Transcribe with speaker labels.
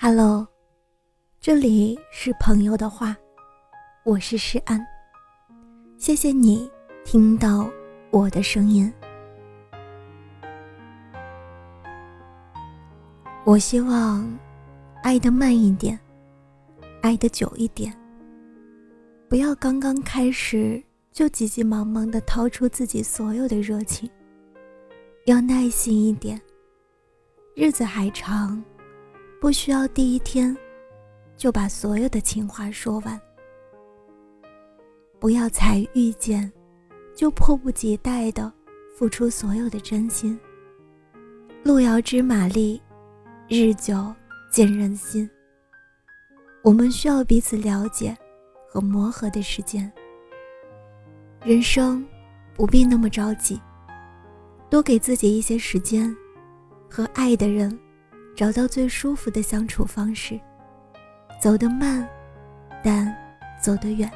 Speaker 1: Hello，这里是朋友的话，我是诗安。谢谢你听到我的声音。我希望爱的慢一点，爱的久一点。不要刚刚开始就急急忙忙的掏出自己所有的热情，要耐心一点，日子还长。不需要第一天就把所有的情话说完，不要才遇见就迫不及待的付出所有的真心。路遥知马力，日久见人心。我们需要彼此了解和磨合的时间。人生不必那么着急，多给自己一些时间，和爱的人。找到最舒服的相处方式，走得慢，但走得远。